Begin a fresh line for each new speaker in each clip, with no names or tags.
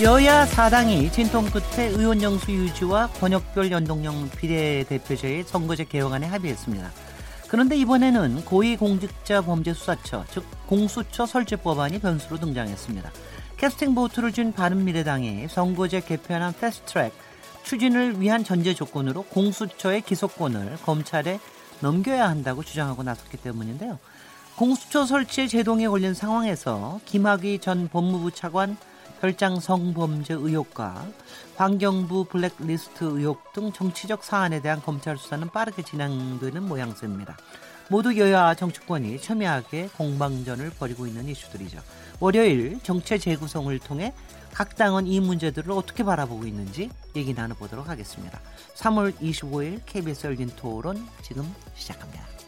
여야 사당이 진통 끝에 의원 영수 유지와 권역별 연동형 비례대표제의 선거제 개혁안에 합의했습니다. 그런데 이번에는 고위공직자범죄수사처, 즉 공수처 설치법안이 변수로 등장했습니다. 캐스팅 보트를 준 바른미래당이 선거제 개편안 패스트트랙 추진을 위한 전제 조건으로 공수처의 기소권을 검찰에 넘겨야 한다고 주장하고 나섰기 때문인데요. 공수처 설치에 제동에 걸린 상황에서 김학의 전 법무부 차관 별장 성범죄 의혹과 환경부 블랙리스트 의혹 등 정치적 사안에 대한 검찰 수사는 빠르게 진행되는 모양새입니다. 모두 여야 정치권이 첨예하게 공방전을 벌이고 있는 이슈들이죠. 월요일 정체 재구성을 통해 각 당은 이 문제들을 어떻게 바라보고 있는지 얘기 나눠보도록 하겠습니다. 3월 25일 KBS 열린 토론 지금 시작합니다.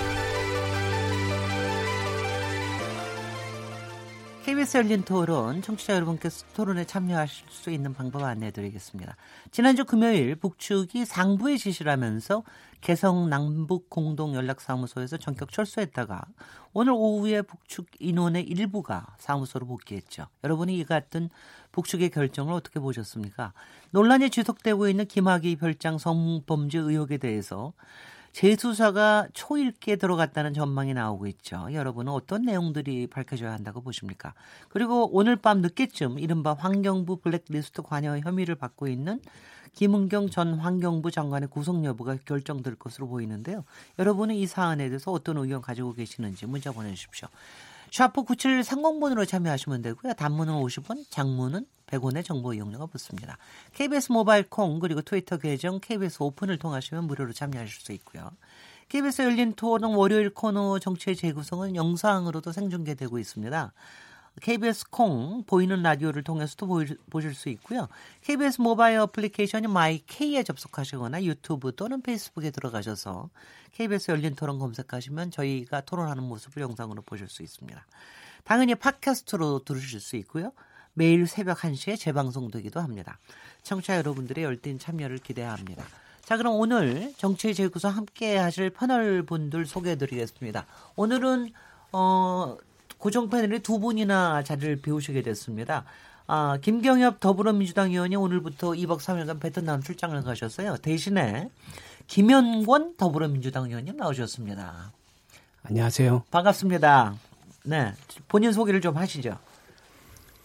KBS 열린 토론, 청취자 여러분께서 토론에 참여하실 수 있는 방법 안내해 드리겠습니다. 지난주 금요일 북측이 상부에 지시를 하면서 개성 남북 공동 연락사무소에서 전격 철수했다가 오늘 오후에 북측 인원의 일부가 사무소로 복귀했죠. 여러분이 이 같은 북측의 결정을 어떻게 보셨습니까? 논란이 지속되고 있는 김학의 별장 성범죄 의혹에 대해서 재수사가 초일기에 들어갔다는 전망이 나오고 있죠. 여러분은 어떤 내용들이 밝혀져야 한다고 보십니까? 그리고 오늘 밤 늦게쯤 이른바 환경부 블랙리스트 관여 혐의를 받고 있는 김은경 전 환경부 장관의 구속 여부가 결정될 것으로 보이는데요. 여러분은 이 사안에 대해서 어떤 의견 가지고 계시는지 문자 보내주십시오. 샤프 9730번으로 참여하시면 되고요. 단문은 50원, 장문은 100원의 정보 이용료가 붙습니다. KBS 모바일 콩 그리고 트위터 계정 KBS 오픈을 통하시면 무료로 참여하실 수 있고요. KBS 열린 토론 월요일 코너 정치의 재구성은 영상으로도 생중계되고 있습니다. KBS 콩 보이는 라디오를 통해서도 보실 수 있고요. KBS 모바일 어플리케이션인 마이K에 접속하시거나 유튜브 또는 페이스북에 들어가셔서 KBS 열린 토론 검색하시면 저희가 토론하는 모습을 영상으로 보실 수 있습니다. 당연히 팟캐스트로 들으실 수 있고요. 매일 새벽 1시에 재방송되기도 합니다. 청취자 여러분들의 열띤 참여를 기대합니다. 자, 그럼 오늘 정치 재구성 함께 하실 패널 분들 소개해 드리겠습니다. 오늘은 어 고정 패널이 두 분이나 자리를 비우시게 됐습니다. 아, 김경엽 더불어민주당 의원이 오늘부터 2박 3일간 베트남 출장을 가셨어요. 대신에 김현권 더불어민주당 의원님 나오셨습니다.
안녕하세요.
반갑습니다. 네. 본인 소개를 좀 하시죠.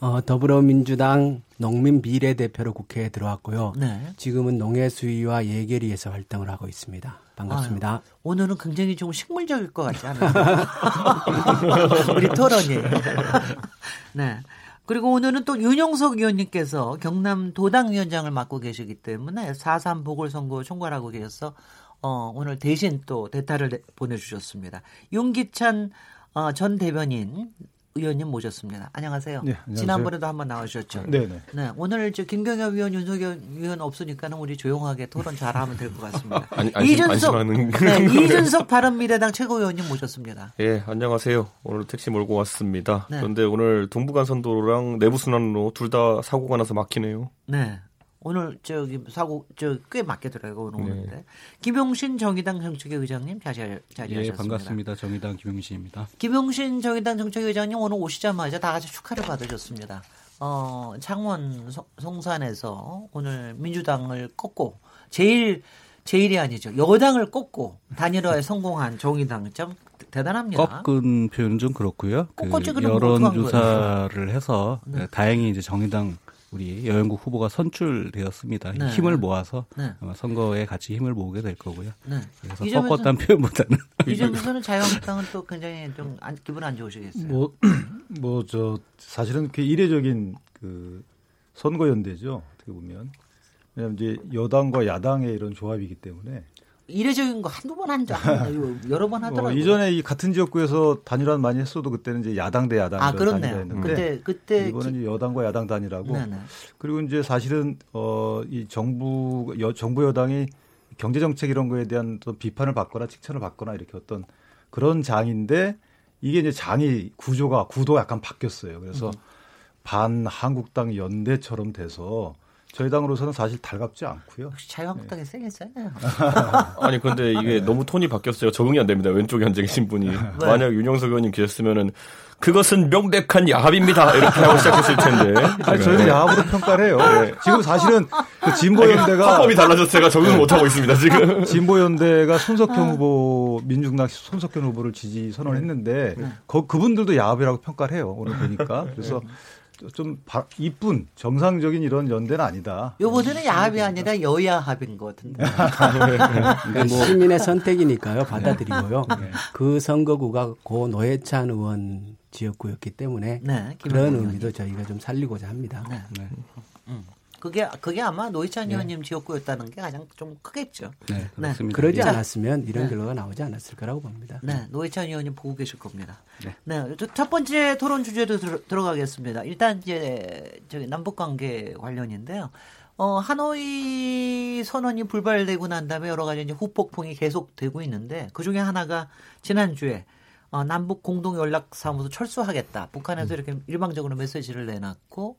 어, 더불어민주당 농민 비례대표로 국회에 들어왔고요. 네. 지금은 농해수위와 예계리에서 활동을 하고 있습니다. 반갑습니다. 아유,
오늘은 굉장히 좀 식물적일 것 같지 않아요? 우리 토론이. 네. 그리고 오늘은 또 윤영석 의원님께서 경남 도당위원장을 맡고 계시기 때문에 4.3 보궐선거 총괄하고 계셔서 어, 오늘 대신 또 대타를 보내주셨습니다. 윤기찬 어, 전 대변인 의원님 모셨습니다. 안녕하세요. 네, 안녕하세요. 지난번에도 한번 나오셨죠. 네, 네. 네, 오늘 저 김경엽 의원, 윤석열 의원 없으니까는 우리 조용하게 토론 잘하면 될 것 같습니다.
아니, 안심, 이준석.
네, 이준석 바른미래당 최고위원님 모셨습니다.
예, 안녕하세요. 오늘 택시 몰고 왔습니다. 네. 그런데 오늘 동부간선도로랑 내부순환로 둘 다 사고가 나서 막히네요.
네. 오늘 저기 사고 저 꽤 맞게더라고요 오늘 네. 오는데 김용신 정의당 정책위 의장님 자리 자리하셨습니다. 예
반갑습니다. 정의당 김용신입니다.
김용신 정의당 정책위 의장님 오늘 오시자마자 다 같이 축하를 받으셨습니다. 어 창원 송산에서 오늘 민주당을 꺾고 제일 제일이 아니죠 여당을 꺾고 단일화에 성공한 정의당 참 대단합니다.
꺾은 표현은 좀 그렇고요. 그 여론 조사를 해서 네. 다행히 이제 정의당 우리 여영국 후보가 선출되었습니다. 네. 힘을 모아서 네. 아마 선거에 같이 힘을 모으게 될 거고요. 네. 그래서 꺾었다는 표현보다는
이 점에서는 자유한국당은 또 굉장히 좀 안, 기분 안 좋으시겠어요.
뭐 뭐 저 사실은 그 이례적인 그 선거연대죠. 어떻게 보면 왜냐하면 이제 여당과 야당의 이런 조합이기 때문에
이례적인 거 한두 번 한 적, 여러 번뭐 하더라고요. 어,
이전에 이 같은 지역구에서 단일화 많이 했어도 그때는 이제 야당 대 야당
아, 그렇네요. 그때 그때
이번은 기... 여당과 야당 단일하고 네네. 그리고 이제 사실은 어 이 정부 여, 정부 여당이 경제 정책 이런 거에 대한 또 비판을 받거나 칭찬을 받거나 이렇게 어떤 그런 장인데 이게 이제 장이 구조가 구도가 약간 바뀌었어요. 그래서 음. 반 한국당 연대처럼 돼서 저희 당으로서는 사실 달갑지 않고요.
자유한국당이 네. 세겠어요.
아니 근데 이게 너무 톤이 바뀌었어요. 적응이 안 됩니다. 왼쪽에 앉아 계신 분이 네. 만약 윤영석 의원님 계셨으면은 그것은 명백한 야합입니다. 이렇게 하고 시작했을 텐데.
아니, 저희는 야합으로 평가를 해요. 네. 지금 사실은 그 진보연대가.
화법이 달라져서 제가 적응을 못하고 있습니다, 지금.
진보연대가 손석현 아. 후보, 민중당 손석현 후보를 지지 선언했는데, 네. 거, 그분들도 야합이라고 평가를 해요. 오늘 보니까. 그래서 좀 바, 이쁜 정상적인 이런 연대는 아니다.
요번에는 야합이 아니라 여야 합인 것 같은데.
그러니까 뭐 시민의 선택이니까요. 받아들이고요. 네. 그 선거구가 고 노회찬 의원 지역구였기 때문에 네, 그런 의미도 저희가 좀 살리고자 합니다. 네. 네.
음. 그게 그게 아마 노희찬 네. 의원님 지역구였다는 게 가장 좀 크겠죠.
네, 네. 그렇습니다. 그러지 않았으면 이런 네. 결과가 나오지 않았을 거라고 봅니다.
네, 노희찬 의원님 보고 계실 겁니다. 네, 네첫 번째 토론 주제도 들어, 가겠습니다 일단 이제 저기 남북 관계 관련인데요. 어, 하노이 선언이 불발되고 난 다음에 여러 가지 이제 후폭풍이 계속되고 있는데 그 중에 하나가 지난주에 어, 남북 공동 연락 사무소 철수하겠다. 북한에서 음. 이렇게 일방적으로 메시지를 내놨고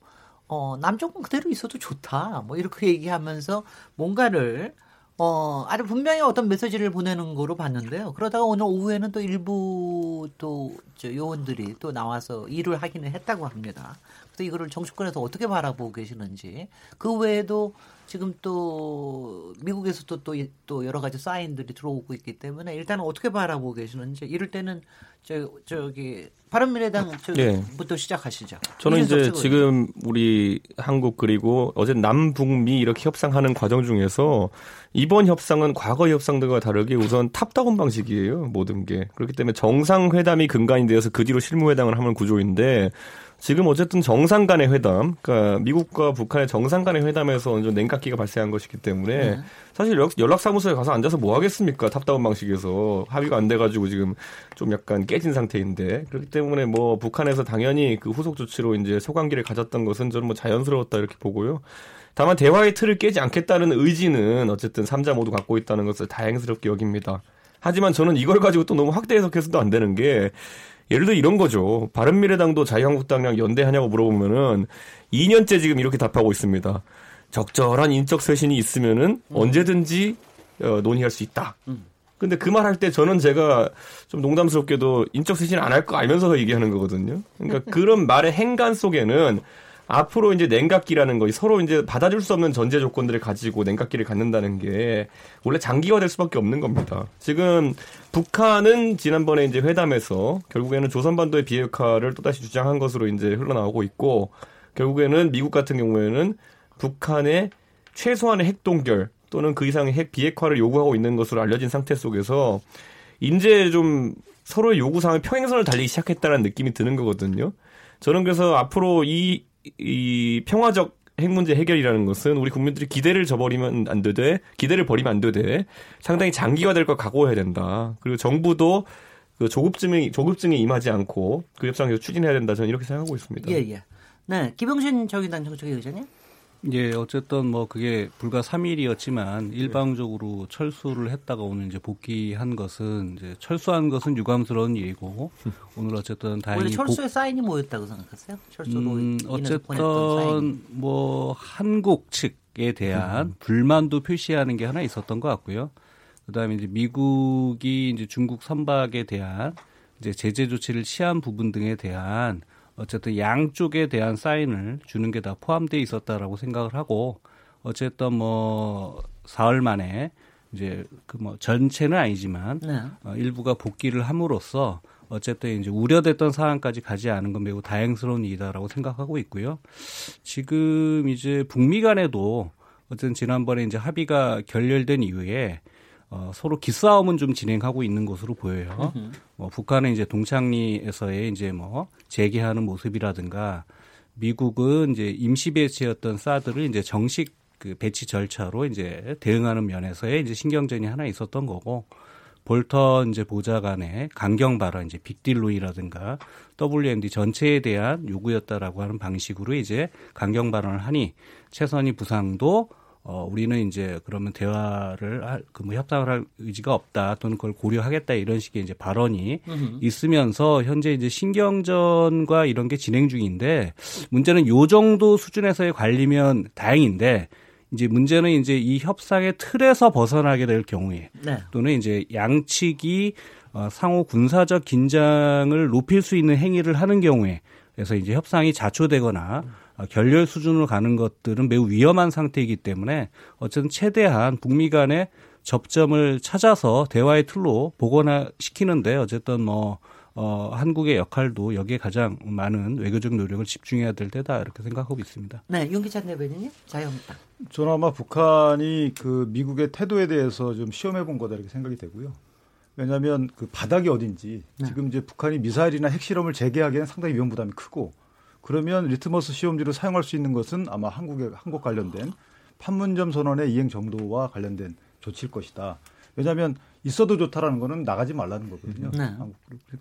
어, 남쪽은 그대로 있어도 좋다. 뭐 이렇게 얘기하면서 뭔가를 어, 아주 분명히 어떤 메시지를 보내는 거로 봤는데요. 그러다가 오늘 오후에는 또 일부 또저 요원들이 또 나와서 일을 하기는 했다고 합니다. 그래서 이거를 정치권에서 어떻게 바라보고 계시는지 그 외에도 지금 또 미국에서도 또, 또 여러 가지 사인들이 들어오고 있기 때문에 일단은 어떻게 바라보고 계시는지 이럴 때는 저 저기 바른미래당부터 네. 시작하시죠.
저는 이제 지금 우리 한국 그리고 어제 남북미 이렇게 협상하는 과정 중에서 이번 협상은 과거 협상들과 다르게 우선 탑다운 방식이에요. 모든 게 그렇기 때문에 정상회담이 근간이 되어서 그 뒤로 실무회담을 하는 구조인데 지금 어쨌든 정상 간의 회담, 그러니까 미국과 북한의 정상 간의 회담에서 어느 정도 냉각기가 발생한 것이기 때문에 네. 사실 연락, 사무소에 가서 앉아서 뭐 하겠습니까? 탑다운 방식에서 합의가 안 돼가지고 지금 좀 약간 깨진 상태인데 그렇기 때문에 뭐 북한에서 당연히 그 후속 조치로 이제 소관기를 가졌던 것은 저는 뭐 자연스러웠다 이렇게 보고요. 다만 대화의 틀을 깨지 않겠다는 의지는 어쨌든 삼자 모두 갖고 있다는 것을 다행스럽게 여깁니다. 하지만 저는 이걸 가지고 또 너무 확대 해석해서도 안 되는 게 예를 들어 이런 거죠. 바른미래당도 자유한국당이랑 연대하냐고 물어보면은 2년째 지금 이렇게 답하고 있습니다. 적절한 인적 쇄신이 있으면은 음. 언제든지 어, 논의할 수 있다. 음. 근데 그 말 할 때 저는 제가 좀 농담스럽게도 인적 쇄신 안 할 거 알면서 얘기하는 거거든요. 그러니까 그런 말의 행간 속에는 앞으로 이제 냉각기라는 거 서로 이제 받아줄 수 없는 전제 조건들을 가지고 냉각기를 갖는다는 게 원래 장기화 될 수밖에 없는 겁니다. 지금 북한은 지난번에 이제 회담에서 결국에는 조선반도의 비핵화를 또다시 주장한 것으로 이제 흘러나오고 있고 결국에는 미국 같은 경우에는 북한의 최소한의 핵 동결 또는 그 이상의 핵 비핵화를 요구하고 있는 것으로 알려진 상태 속에서 이제 좀 서로의 요구사항을 평행선을 달리기 시작했다는 느낌이 드는 거거든요. 저는 그래서 앞으로 이 이 평화적 핵 문제 해결이라는 것은 우리 국민들이 기대를 저버리면 안 되되 기대를 버리면 안 되되 상당히 장기화될 걸 각오해야 된다. 그리고 정부도 그 조급증에 조급증에 임하지 않고 그 협상에서 추진해야 된다. 저는 이렇게 생각하고 있습니다.
예, 예. 네, 기병신 정의당 정책위 의장님.
예, 어쨌든 뭐 그게 불과 3일이었지만 일방적으로 철수를 했다가 오늘 이제 복귀한 것은 이제 철수한 것은 유감스러운 일이고 오늘 어쨌든 다행히 원래
철수의 복... 사인이 뭐였다고 생각하세요? 철수로 음,
어쨌든 뭐 한국 측에 대한 음. 불만도 표시하는 게 하나 있었던 것 같고요. 그다음에 이제 미국이 이제 중국 선박에 대한 이제 제재 조치를 취한 부분 등에 대한 어쨌든 양쪽에 대한 사인을 주는 게 다 포함되어 있었다라고 생각을 하고 어쨌든 뭐 사흘 만에 이제 그 뭐 전체는 아니지만 네. 어, 일부가 복귀를 함으로써 어쨌든 이제 우려됐던 사안까지 가지 않은 건 매우 다행스러운 일이다라고 생각하고 있고요. 지금 이제 북미 간에도 어쨌든 지난번에 이제 합의가 결렬된 이후에 어, 서로 기싸움은 좀 진행하고 있는 것으로 보여요. 뭐 북한은 이제 동창리에서의 이제 뭐 재개하는 모습이라든가 미국은 이제 임시 배치였던 사드를 이제 정식 그 배치 절차로 이제 대응하는 면에서의 이제 신경전이 하나 있었던 거고 볼턴 이제 보좌관의 강경 발언 이제 빅딜로이라든가 WMD 전체에 대한 요구였다라고 하는 방식으로 이제 강경 발언을 하니 최선희 부상도 어, 우리는 이제 그러면 대화를 할, 그뭐 협상을 할 의지가 없다 또는 그걸 고려하겠다 이런 식의 이제 발언이 으흠. 있으면서 현재 이제 신경전과 이런 게 진행 중인데 문제는 요 정도 수준에서의 관리면 다행인데 이제 문제는 이제 이 협상의 틀에서 벗어나게 될 경우에 네. 또는 이제 양측이 어, 상호 군사적 긴장을 높일 수 있는 행위를 하는 경우에 그래서 이제 협상이 자초되거나 어, 결렬 수준으로 가는 것들은 매우 위험한 상태이기 때문에 어쨌든 최대한 북미 간의 접점을 찾아서 대화의 틀로 복원시키는데 어쨌든 뭐 어, 한국의 역할도 여기에 가장 많은 외교적 노력을 집중해야 될 때다 이렇게 생각하고 있습니다.
네, 윤기찬 대변인님, 자유한국당.
저는 아마 북한이 그 미국의 태도에 대해서 좀 시험해 본 거다 이렇게 생각이 되고요. 왜냐하면 그 바닥이 어딘지 네. 지금 이제 북한이 미사일이나 핵실험을 재개하기에는 상당히 위험 부담이 크고 그러면 리트머스 시험지를 사용할 수 있는 것은 아마 한국에 한국 관련된 판문점 선언의 이행 정도와 관련된 조치일 것이다. 왜냐하면 있어도 좋다라는 거는 나가지 말라는 거거든요. 네.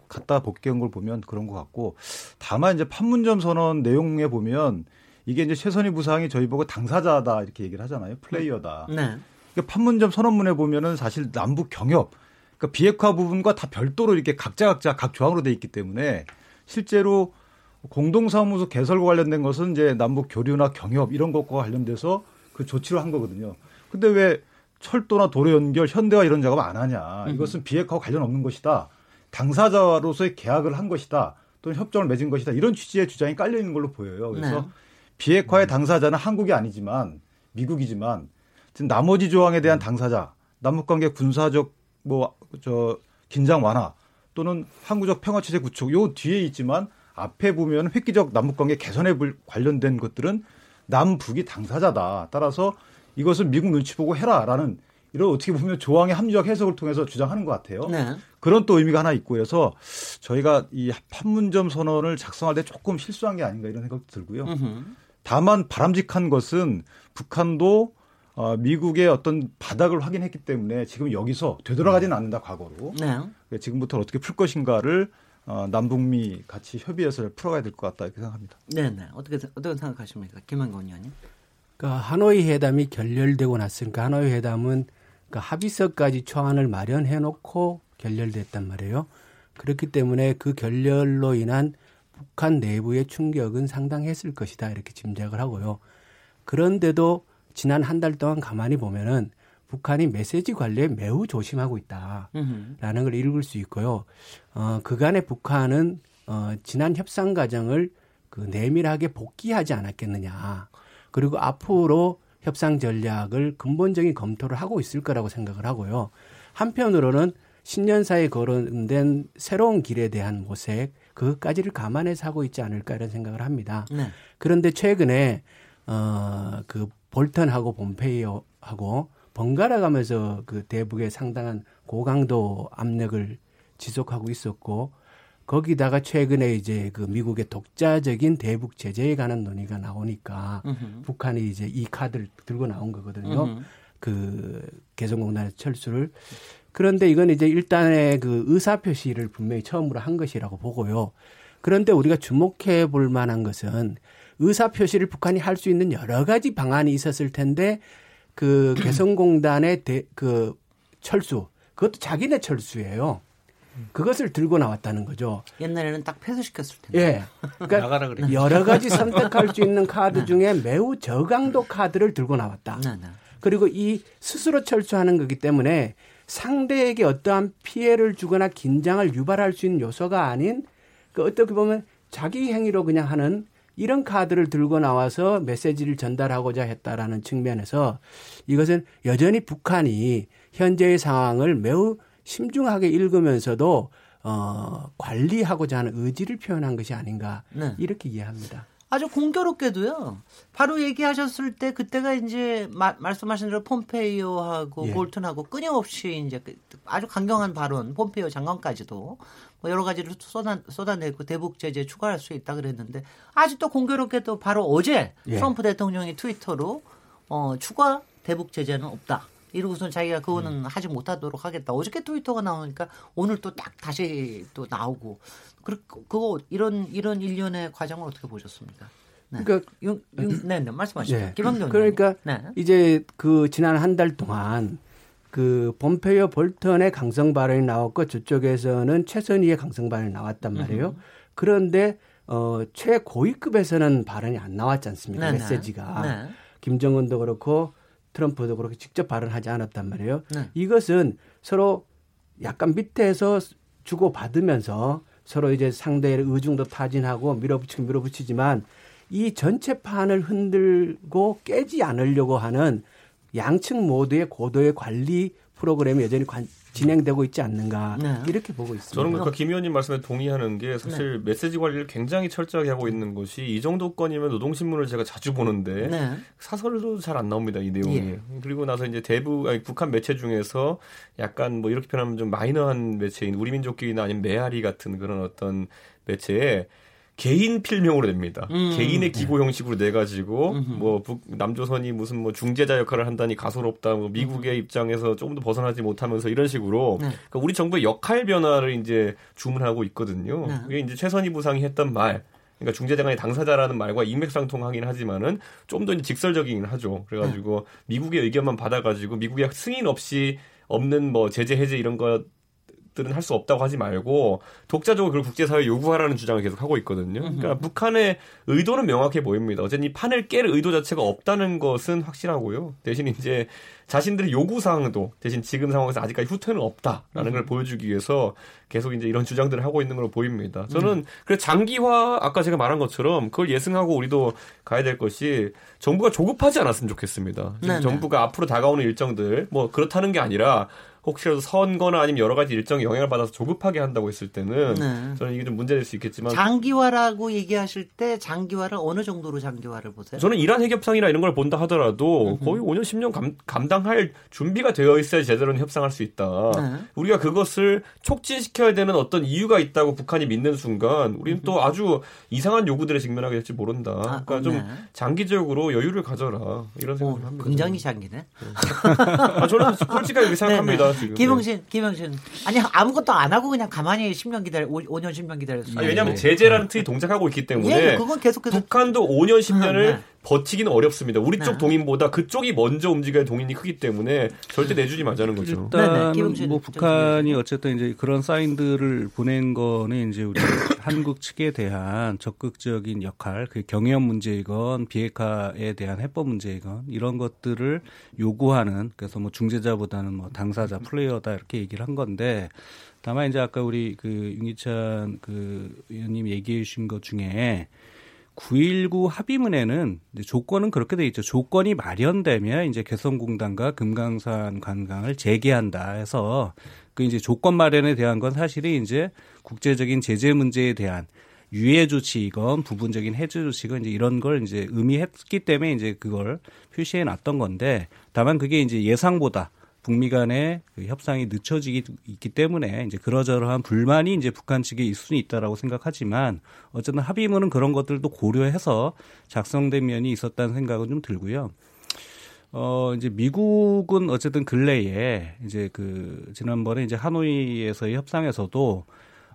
갔다 복귀한 걸 보면 그런 것 같고 다만 이제 판문점 선언 내용에 보면 이게 이제 최선희 부상이 저희 보고 당사자다 이렇게 얘기를 하잖아요. 플레이어다. 네. 그러니까 판문점 선언문에 보면은 사실 남북 경협 그러니까 비핵화 부분과 다 별도로 이렇게 각자 각자 각 조항으로 돼 있기 때문에 실제로 공동사무소 개설과 관련된 것은 이제 남북 교류나 경협 이런 것과 관련돼서 그 조치를 한 거거든요. 근데 왜 철도나 도로 연결, 현대화 이런 작업 안 하냐. 이것은 비핵화와 관련 없는 것이다. 당사자로서의 계약을 한 것이다. 또는 협정을 맺은 것이다. 이런 취지의 주장이 깔려 있는 걸로 보여요. 그래서 네. 비핵화의 당사자는 한국이 아니지만 미국이지만 지금 나머지 조항에 대한 당사자, 남북관계 군사적 뭐 저 긴장 완화 또는 항구적 평화 체제 구축 요 뒤에 있지만 앞에 보면 획기적 남북관계 개선에 관련된 것들은 남북이 당사자다. 따라서 이것을 미국 눈치 보고 해라라는 이런 어떻게 보면 조항의 합리적 해석을 통해서 주장하는 것 같아요. 네. 그런 또 의미가 하나 있고 그래서 저희가 이 판문점 선언을 작성할 때 조금 실수한 게 아닌가 이런 생각도 들고요. 으흠. 다만 바람직한 것은 북한도 어, 미국의 어떤 바닥을 확인했기 때문에 지금 여기서 되돌아가지는 않는다 과거로. 네. 그러니까 지금부터 어떻게 풀 것인가를 어, 남북미 같이 협의해서 풀어가야 될 것 같다 이렇게 생각합니다.
네, 네. 어떻게 어떻게 생각하십니까, 김한건 의원님?
그러니까 하노이 회담이 결렬되고 났으니까 하노이 회담은 그 합의서까지 초안을 마련해 놓고 결렬됐단 말이에요. 그렇기 때문에 그 결렬로 인한 북한 내부의 충격은 상당했을 것이다 이렇게 짐작을 하고요. 그런데도 지난 한 달 동안 가만히 보면은 북한이 메시지 관리에 매우 조심하고 있다라는 걸 읽을 수 있고요. 어, 그간의 북한은 어, 지난 협상 과정을 그 내밀하게 복귀하지 않았겠느냐. 그리고 앞으로 협상 전략을 근본적인 검토를 하고 있을 거라고 생각을 하고요. 한편으로는 신년사에 거론된 새로운 길에 대한 모색 그것까지를 감안해서 하고 있지 않을까 이런 생각을 합니다. 네. 그런데 최근에 어그 볼턴하고 본페이오하고 번갈아 가면서 그 대북에 상당한 고강도 압력을 지속하고 있었고 거기다가 최근에 이제 그 미국의 독자적인 대북 제재에 관한 논의가 나오니까 으흠. 북한이 이제 이 카드를 들고 나온 거거든요. 으흠. 그 개성공단의 철수를 그런데 이건 이제 일단의 그 의사 표시를 분명히 처음으로 한 것이라고 보고요. 그런데 우리가 주목해 볼 만한 것은 의사 표시를 북한이 할 수 있는 여러 가지 방안이 있었을 텐데 그 개성공단의 대, 그 철수 그것도 자기네 철수예요. 그것을 들고 나왔다는 거죠.
옛날에는 딱 폐쇄시켰을 텐데.
예. 그러니까 여러 가지 선택할 수 있는 카드 네. 중에 매우 저강도 카드를 들고 나왔다. 네, 네. 그리고 이 스스로 철수하는 거기 때문에 상대에게 어떠한 피해를 주거나 긴장을 유발할 수 있는 요소가 아닌 그 어떻게 보면 자기 행위로 그냥 하는 이런 카드를 들고 나와서 메시지를 전달하고자 했다라는 측면에서 이것은 여전히 북한이 현재의 상황을 매우 심중하게 읽으면서도 어, 관리하고자 하는 의지를 표현한 것이 아닌가 네. 이렇게 이해합니다.
아주 공교롭게도요. 바로 얘기하셨을 때 그때가 이제 마, 말씀하신 대로 폼페이오하고 예. 볼튼하고 끊임없이 이제 그 아주 강경한 발언, 폼페이오 장관까지도 뭐 여러 가지를 쏟아, 쏟아내고 대북 제재 추가할 수 있다 그랬는데 아직도 공교롭게도 바로 어제 예. 트럼프 대통령이 트위터로 어, 추가 대북 제재는 없다. 이러고선 자기가 그거는 음. 하지 못하도록 하겠다. 어저께 트위터가 나오니까 오늘 또 딱 다시 또 나오고 그 그거 이런 이런 일련의 과정을 어떻게 보셨습니까?
네. 그러니까
용, 용, 네, 네, 말씀하시죠. 네. 김학경
그러니까 네. 이제 그 지난 한 달 동안 그 본페이어 볼턴의 강성 발언이 나왔고 저쪽에서는 최선희의 강성 발언이 나왔단 말이에요. 음. 그런데 어 최고위급에서는 발언이 안 나왔지 않습니까? 네네. 네. 메시지가 네. 김정은도 그렇고 트럼프도 그렇게 직접 발언하지 않았단 말이에요. 네. 이것은 서로 약간 밑에서 주고 받으면서 서로 이제 상대의 의중도 타진하고 밀어붙이고 밀어붙이지만 이 전체 판을 흔들고 깨지 않으려고 하는 양측 모두의 고도의 관리 프로그램이 여전히 관, 진행되고 있지 않는가 네. 이렇게 보고 있습니다.
저는 그러니까 김 의원님 말씀에 동의하는 게 사실 네. 메시지 관리를 굉장히 철저하게 하고 있는 것이 이 정도 건이면 노동신문을 제가 자주 보는데 네. 사설도 잘 안 나옵니다 이 내용이. 예. 그리고 나서 이제 대부 아니, 북한 매체 중에서 약간 뭐 이렇게 표현하면 좀 마이너한 매체인 우리민족끼리나 아니면 메아리 같은 그런 어떤 매체에 개인 필명으로 냅니다. 음. 개인의 기고 형식으로 내 가지고 뭐 북, 남조선이 무슨 뭐 중재자 역할을 한다니 가소롭다. 뭐 미국의 음. 입장에서 조금 더 벗어나지 못하면서 이런 식으로 네. 그러니까 우리 정부의 역할 변화를 이제 주문하고 있거든요. 네. 그게 이제 최선희 부상이 했던 말. 그러니까 중재자간의 당사자라는 말과 인맥상통하긴 하지만은 좀 더 직설적이긴 하죠. 그래가지고 네. 미국의 의견만 받아가지고 미국의 승인 없이 없는 뭐 제재 해제 이런 것 들은 할 수 없다고 하지 말고 독자적으로 그걸 국제사회 요구하라는 주장을 계속 하고 있거든요. 그러니까 북한의 의도는 명확해 보입니다. 어쨌든 이 판을 깰 의도 자체가 없다는 것은 확실하고요. 대신 이제 자신들의 요구 사항도 대신 지금 상황에서 아직까지 후퇴는 없다라는 걸 보여주기 위해서 계속 이제 이런 주장들을 하고 있는 걸로 보입니다. 저는 음. 그래 장기화 아까 제가 말한 것처럼 그걸 예승하고 우리도 가야 될 것이 정부가 조급하지 않았으면 좋겠습니다. 정부가 앞으로 다가오는 일정들 뭐 그렇다는 게 아니라 혹시라도 선거나 아니면 여러 가지 일정에 영향을 받아서 조급하게 한다고 했을 때는 네. 저는 이게 좀 문제될 수 있겠지만
장기화라고 얘기하실 때 장기화를 어느 정도로 장기화를 보세요?
저는 이란 핵협상이나 이런 걸 본다 하더라도 거의 5년 10년 감, 감당할 준비가 되어 있어야 제대로 협상할 수 있다. 네. 우리가 그것을 촉진시켜야 되는 어떤 이유가 있다고 북한이 믿는 순간 우리는 또 아주 이상한 요구들에 직면하게 될지 모른다. 아, 그러니까 좀 네. 장기적으로 여유를 가져라 이런 생각을 어, 합니다.
굉장히 장기네.
아, 저는 솔직하게 생각합니다.
지금. 김영신, 김영신. 아니 아무것도 안 하고 그냥 가만히 10년 기다려 5, 5년 10년 기다렸어요.
아니, 왜냐하면 네. 제재라는 틀이 동작하고 있기 때문에 예, 그건 계속해서 북한도 5년 10년을 아, 네. 버티기는 어렵습니다. 우리 쪽 네. 동인보다 그쪽이 먼저 움직여야 동인이 크기 때문에 절대 내주지 말자는 거죠.
일단 네, 네. 뭐 북한이 어쨌든 이제 그런 사인들을 보낸 거는 이제 우리 한국 측에 대한 적극적인 역할, 그 경영 문제이건 비핵화에 대한 해법 문제이건 이런 것들을 요구하는 그래서 뭐 중재자보다는 뭐 당사자 플레이어다 이렇게 얘기를 한 건데 다만 이제 아까 우리 그 윤기찬 그 의원님 얘기해 주신 것 중에 9.19 합의문에는 조건은 그렇게 돼 있죠. 조건이 마련되면 이제 개성공단과 금강산 관광을 재개한다 해서 그 이제 조건 마련에 대한 건 사실이 이제 국제적인 제재 문제에 대한 유예 조치이건 부분적인 해제 조치건 이제 이런 걸 이제 의미했기 때문에 이제 그걸 표시해 놨던 건데 다만 그게 이제 예상보다 북미 간의 그 협상이 늦춰지기 있기 때문에 이제 그러저러한 불만이 이제 북한 측에 있을 수는 있다라고 생각하지만 어쨌든 합의문은 그런 것들도 고려해서 작성된 면이 있었다는 생각은 좀 들고요. 어, 이제 미국은 어쨌든 근래에 이제 그 지난번에 이제 하노이에서의 협상에서도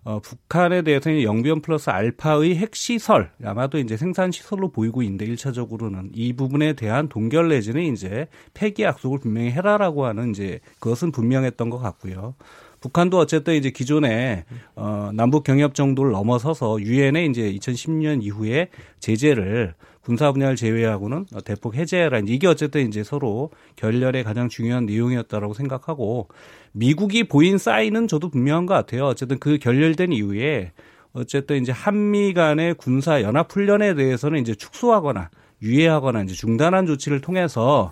어, 북한에 대해서는 영변 플러스 알파의 핵시설, 아마도 이제 생산시설로 보이고 있는데, 1차적으로는 이 부분에 대한 동결 내지는 이제 폐기 약속을 분명히 해라라고 하는 이제 그것은 분명했던 것 같고요. 북한도 어쨌든 이제 기존에 어 남북 경협 정도를 넘어서서 유엔에 이제 2010년 이후에 제재를 군사 분야를 제외하고는 대폭 해제해라. 이게 어쨌든 이제 서로 결렬의 가장 중요한 내용이었다라고 생각하고 미국이 보인 사인은 저도 분명한 것 같아요. 어쨌든 그 결렬된 이후에 어쨌든 이제 한미 간의 군사 연합 훈련에 대해서는 이제 축소하거나 유예하거나 이제 중단한 조치를 통해서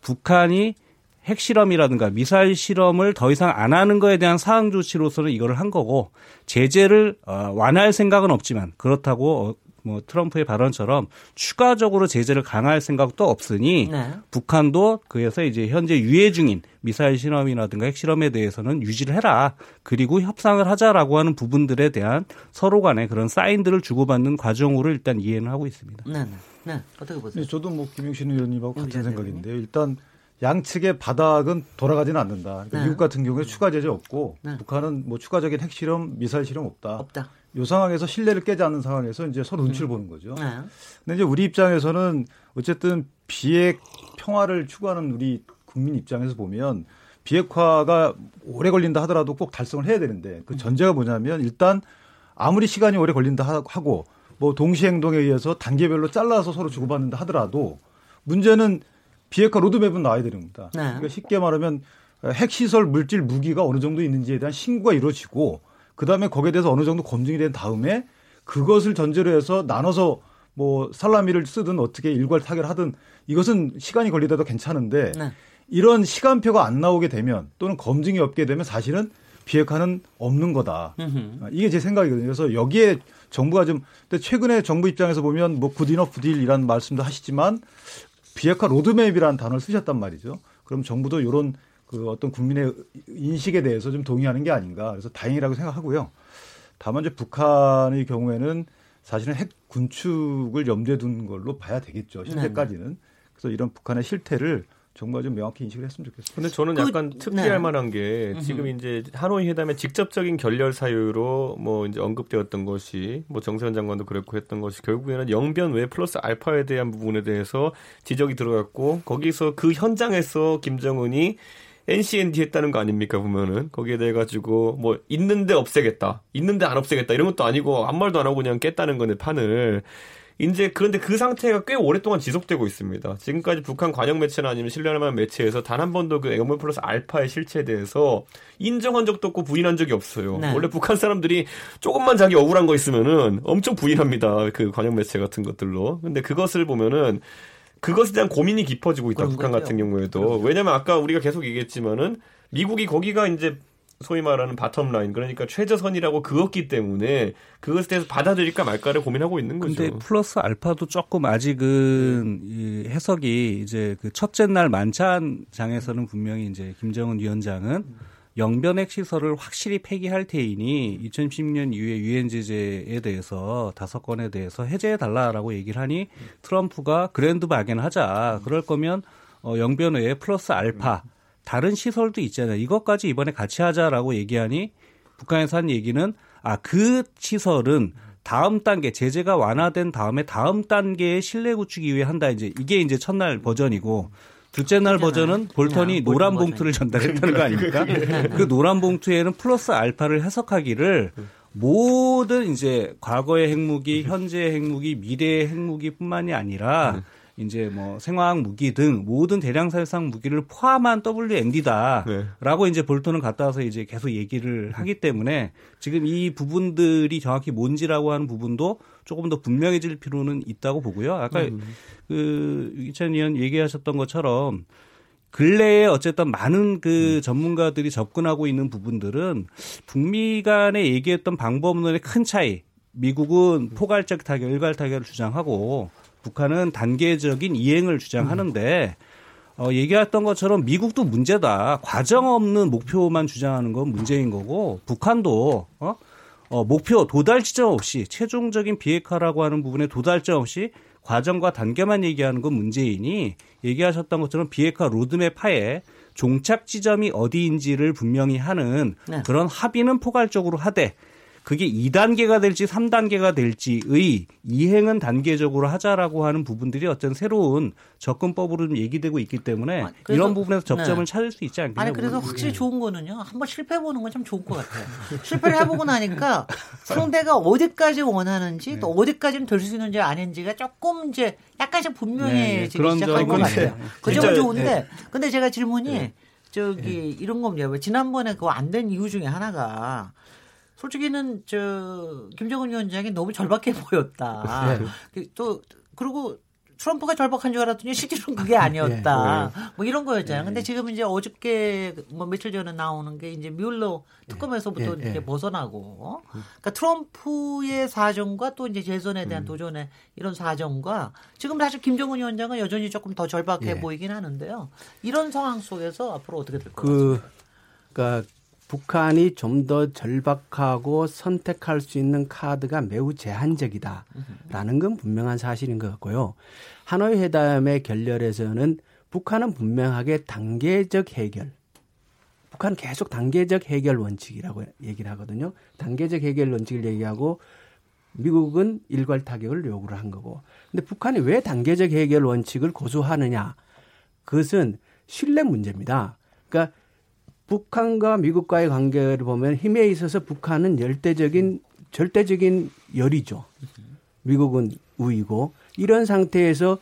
북한이 핵실험이라든가 미사일 실험을 더 이상 안 하는 거에 대한 사항 조치로서는 이거를 한 거고 제재를 어, 완화할 생각은 없지만 그렇다고 어, 뭐 트럼프의 발언처럼 추가적으로 제재를 강화할 생각도 없으니 네. 북한도 그래서 이제 현재 유예 중인 미사일 실험이라든가 핵실험에 대해서는 유지를 해라. 그리고 협상을 하자라고 하는 부분들에 대한 서로 간의 그런 사인들을 주고받는 과정으로 일단 이해는 하고 있습니다.
네. 네. 네. 어떻게 보세요?
네, 저도 뭐 김용신 의원님하고 같은 생각인데요. 일단 양측의 바닥은 돌아가지는 않는다. 그러니까 네. 미국 같은 경우에 추가 제재 없고 네. 북한은 뭐 추가적인 핵실험, 미사일 실험 없다.
없다.
요 상황에서 신뢰를 깨지 않는 상황에서 이제 서로 눈치를 음. 보는 거죠. 네. 근데 이제 우리 입장에서는 어쨌든 비핵 평화를 추구하는 우리 국민 입장에서 보면 비핵화가 오래 걸린다 하더라도 꼭 달성을 해야 되는데 그 전제가 뭐냐면 일단 아무리 시간이 오래 걸린다 하고 뭐 동시 행동에 의해서 단계별로 잘라서 서로 주고받는다 하더라도 문제는 비핵화 로드맵은 나와야 됩니다. 네. 그러니까 쉽게 말하면 핵시설 물질 무기가 어느 정도 있는지에 대한 신고가 이루어지고 그다음에 거기에 대해서 어느 정도 검증이 된 다음에 그것을 전제로 해서 나눠서 뭐 살라미를 쓰든 어떻게 일괄 타결하든 이것은 시간이 걸리더라도 괜찮은데 네. 이런 시간표가 안 나오게 되면 또는 검증이 없게 되면 사실은 비핵화는 없는 거다. 음흠. 이게 제 생각이거든요. 그래서 여기에 정부가 좀 근데 최근에 정부 입장에서 보면 뭐 good enough deal이라는 말씀도 하시지만 비핵화 로드맵이라는 단어를 쓰셨단 말이죠. 그럼 정부도 이런 그 어떤 국민의 인식에 대해서 좀 동의하는 게 아닌가. 그래서 다행이라고 생각하고요. 다만 이제 북한의 경우에는 사실은 핵 군축을 염두에 둔 걸로 봐야 되겠죠. 현재까지는. 네. 그래서 이런 북한의 실태를 정말 좀 명확히 인식을 했으면 좋겠습니다.
근데 저는 그, 약간 특이할 네. 만한 게 지금 이제 하노이 회담의 직접적인 결렬 사유로 뭐 이제 언급되었던 것이 뭐 정세현 장관도 그랬고 했던 것이 결국에는 영변 외 플러스 알파에 대한 부분에 대해서 지적이 들어갔고 거기서 그 현장에서 김정은이 NCND 했다는 거 아닙니까 보면은 거기에 대해 가지고 뭐 있는데 없애겠다, 있는데 안 없애겠다 이런 것도 아니고 아무 말도 안 하고 그냥 깼다는 거네 판을. 이제 그런데 그 상태가 꽤 오랫동안 지속되고 있습니다. 지금까지 북한 관영 매체나 아니면 신뢰할 만한 매체에서 단 한 번도 그 영변 플러스 알파의 실체에 대해서 인정한 적도 없고 부인한 적이 없어요. 네. 원래 북한 사람들이 조금만 자기 억울한 거 있으면은 엄청 부인합니다. 그 관영 매체 같은 것들로. 근데 그것을 보면은 그것에 대한 고민이 깊어지고 있다. 북한. 같은 경우에도. 왜냐면 아까 우리가 계속 얘기했지만은 미국이 거기가 이제 소위 말하는 bottom line 그러니까 최저선이라고 그었기 때문에 그것에 대해서 받아들일까 말까를 고민하고 있는 거죠.
근데 플러스 알파도 조금 아직은 이 해석이 이제 그 첫째 날 만찬장에서는 분명히 이제 김정은 위원장은 영변핵 시설을 확실히 폐기할 테이니 2010년 이후에 유엔 제재에 대해서 다섯 건에 대해서 해제해 달라라고 얘기를 하니 트럼프가 그랜드 바겐 하자. 그럴 거면 어 영변회에 플러스 알파 다른 시설도 있잖아요. 이것까지 이번에 같이 하자라고 얘기하니 북한에서 한 얘기는 아, 그 시설은 다음 단계 제재가 완화된 다음에 다음 단계의 신뢰 구축이 위해 한다. 이제 이게 이제 첫날 버전이고 둘째 날 버전은 볼턴이 노란 봉투를 전달했다는 거 아닙니까? 그 노란 봉투에는 플러스 알파를 해석하기를 모든 이제 과거의 핵무기, 현재의 핵무기, 미래의 핵무기뿐만이 아니라 이제 뭐 생화학 무기 등 모든 대량 살상 무기를 포함한 WMD다라고 네. 이제 볼턴을 갖다 와서 이제 계속 얘기를 하기 때문에 지금 이 부분들이 정확히 뭔지라고 하는 부분도 조금 더 분명해질 필요는 있다고 보고요. 아까 음. 그 이찬 의원 얘기하셨던 것처럼 근래에 어쨌든 많은 그 음. 전문가들이 접근하고 있는 부분들은 북미 간에 얘기했던 방법론의 큰 차이. 미국은 포괄적 타결, 일괄 타결을 주장하고 북한은 단계적인 이행을 주장하는데 어, 얘기했던 것처럼 미국도 문제다. 과정 없는 목표만 주장하는 건 문제인 거고 북한도 어? 어, 목표 도달 지점 없이 최종적인 비핵화라고 하는 부분에 도달점 없이 과정과 단계만 얘기하는 건 문제이니 얘기하셨던 것처럼 비핵화 로드맵 하에 종착 지점이 어디인지를 분명히 하는 네. 그런 합의는 포괄적으로 하되 그게 2단계가 될지 3단계가 될지의 이행은 단계적으로 하자라고 하는 부분들이 어떤 새로운 접근법으로 좀 얘기되고 있기 때문에 아, 그래서, 이런 부분에서 접점을 네. 찾을 수 있지 않겠냐.
아니 그래서 확실히 좋은 거는요. 한번 실패해 보는 건 참 좋을 것 같아요. 실패를 해보고 나니까 상대가 어디까지 원하는지 네. 또 어디까지는 될 수 있는지 아닌지가 조금 이제 약간씩 분명해지기 네, 네. 시작할 것 같아요. 그 점은 좋은데 네. 근데 제가 질문이 네. 저기 이런 겁니다. 지난번에 그거 안 된 이유 중에 하나가 솔직히는 저 김정은 위원장이 너무 절박해 보였다. 네. 그또 그리고 트럼프가 절박한 줄 알았더니 실제로는 그게 아니었다. 예, 예. 뭐 이런 거였잖아요. 근데 지금 이제 어저께 뭐 며칠 전에 나오는 게 이제 뮬러 특검에서부터 예, 이렇게 벗어나고 그러니까 트럼프의 사정과 또 이제 재선에 대한 음. 도전의 이런 사정과 지금 사실 김정은 위원장은 여전히 조금 더 절박해 보이긴 하는데요. 이런 상황 속에서 앞으로 어떻게 될것 그?
그러니까 북한이 좀 더 절박하고 선택할 수 있는 카드가 매우 제한적이다라는 건 분명한 사실인 것 같고요. 하노이 회담의 결렬에서는 북한은 분명하게 단계적 해결, 북한은 계속 단계적 해결 원칙이라고 얘기를 하거든요. 단계적 해결 원칙을 얘기하고 미국은 일괄 타격을 요구를 한 거고. 근데 북한이 왜 단계적 해결 원칙을 고수하느냐? 그것은 신뢰 문제입니다. 그러니까 북한과 미국과의 관계를 보면 힘에 있어서 북한은 열대적인 절대적인 열이죠. 미국은 우위고 이런 상태에서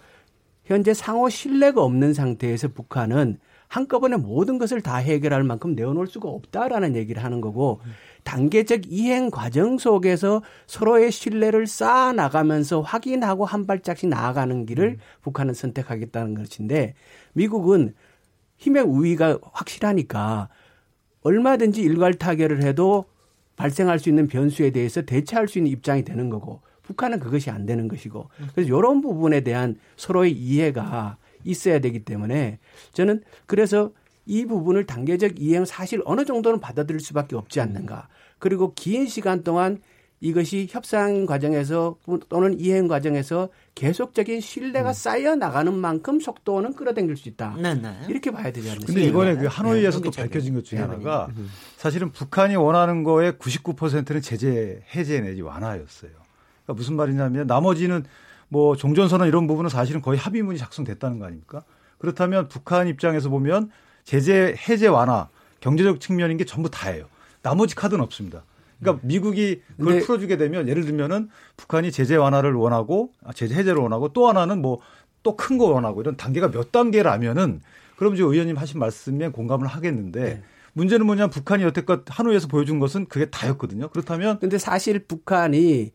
현재 상호 신뢰가 없는 상태에서 북한은 한꺼번에 모든 것을 다 해결할 만큼 내어놓을 수가 없다라는 얘기를 하는 거고 단계적 이행 과정 속에서 서로의 신뢰를 쌓아 나가면서 확인하고 한 발짝씩 나아가는 길을 음. 북한은 선택하겠다는 것인데 미국은 힘의 우위가 확실하니까 얼마든지 일괄 타결을 해도 발생할 수 있는 변수에 대해서 대처할 수 있는 입장이 되는 거고 북한은 그것이 안 되는 것이고 그래서 이런 부분에 대한 서로의 이해가 있어야 되기 때문에 저는 그래서 이 부분을 단계적 이행 사실 어느 정도는 받아들일 수밖에 없지 않는가. 그리고 긴 시간 동안 이것이 협상 과정에서 또는 이행 과정에서 계속적인 신뢰가 음. 쌓여 나가는 만큼 속도는 끌어당길 수 있다. 네네. 네. 이렇게 봐야 되지 않습니까?
근데 이번에 그 하노이에서 네, 또 밝혀진 것 중에 하나가 음. 사실은 북한이 원하는 거의 99%는 제재 해제 내지 완화였어요. 그러니까 무슨 말이냐면 나머지는 뭐 종전선언 이런 부분은 사실은 거의 합의문이 작성됐다는 거 아닙니까? 그렇다면 북한 입장에서 보면 제재 해제 완화 경제적 측면인 게 전부 다예요. 나머지 카드는 없습니다. 그러니까 미국이 그걸 풀어주게 되면 예를 들면은 북한이 제재 완화를 원하고 아, 제재 해제를 원하고 또 하나는 뭐 또 큰 거 원하고 이런 단계가 몇 단계라면은 그럼 이제 의원님 하신 말씀에 공감을 하겠는데 네. 문제는 뭐냐 북한이 여태껏 하노이에서 보여준 것은 그게 다였거든요. 그렇다면
근데 사실 북한이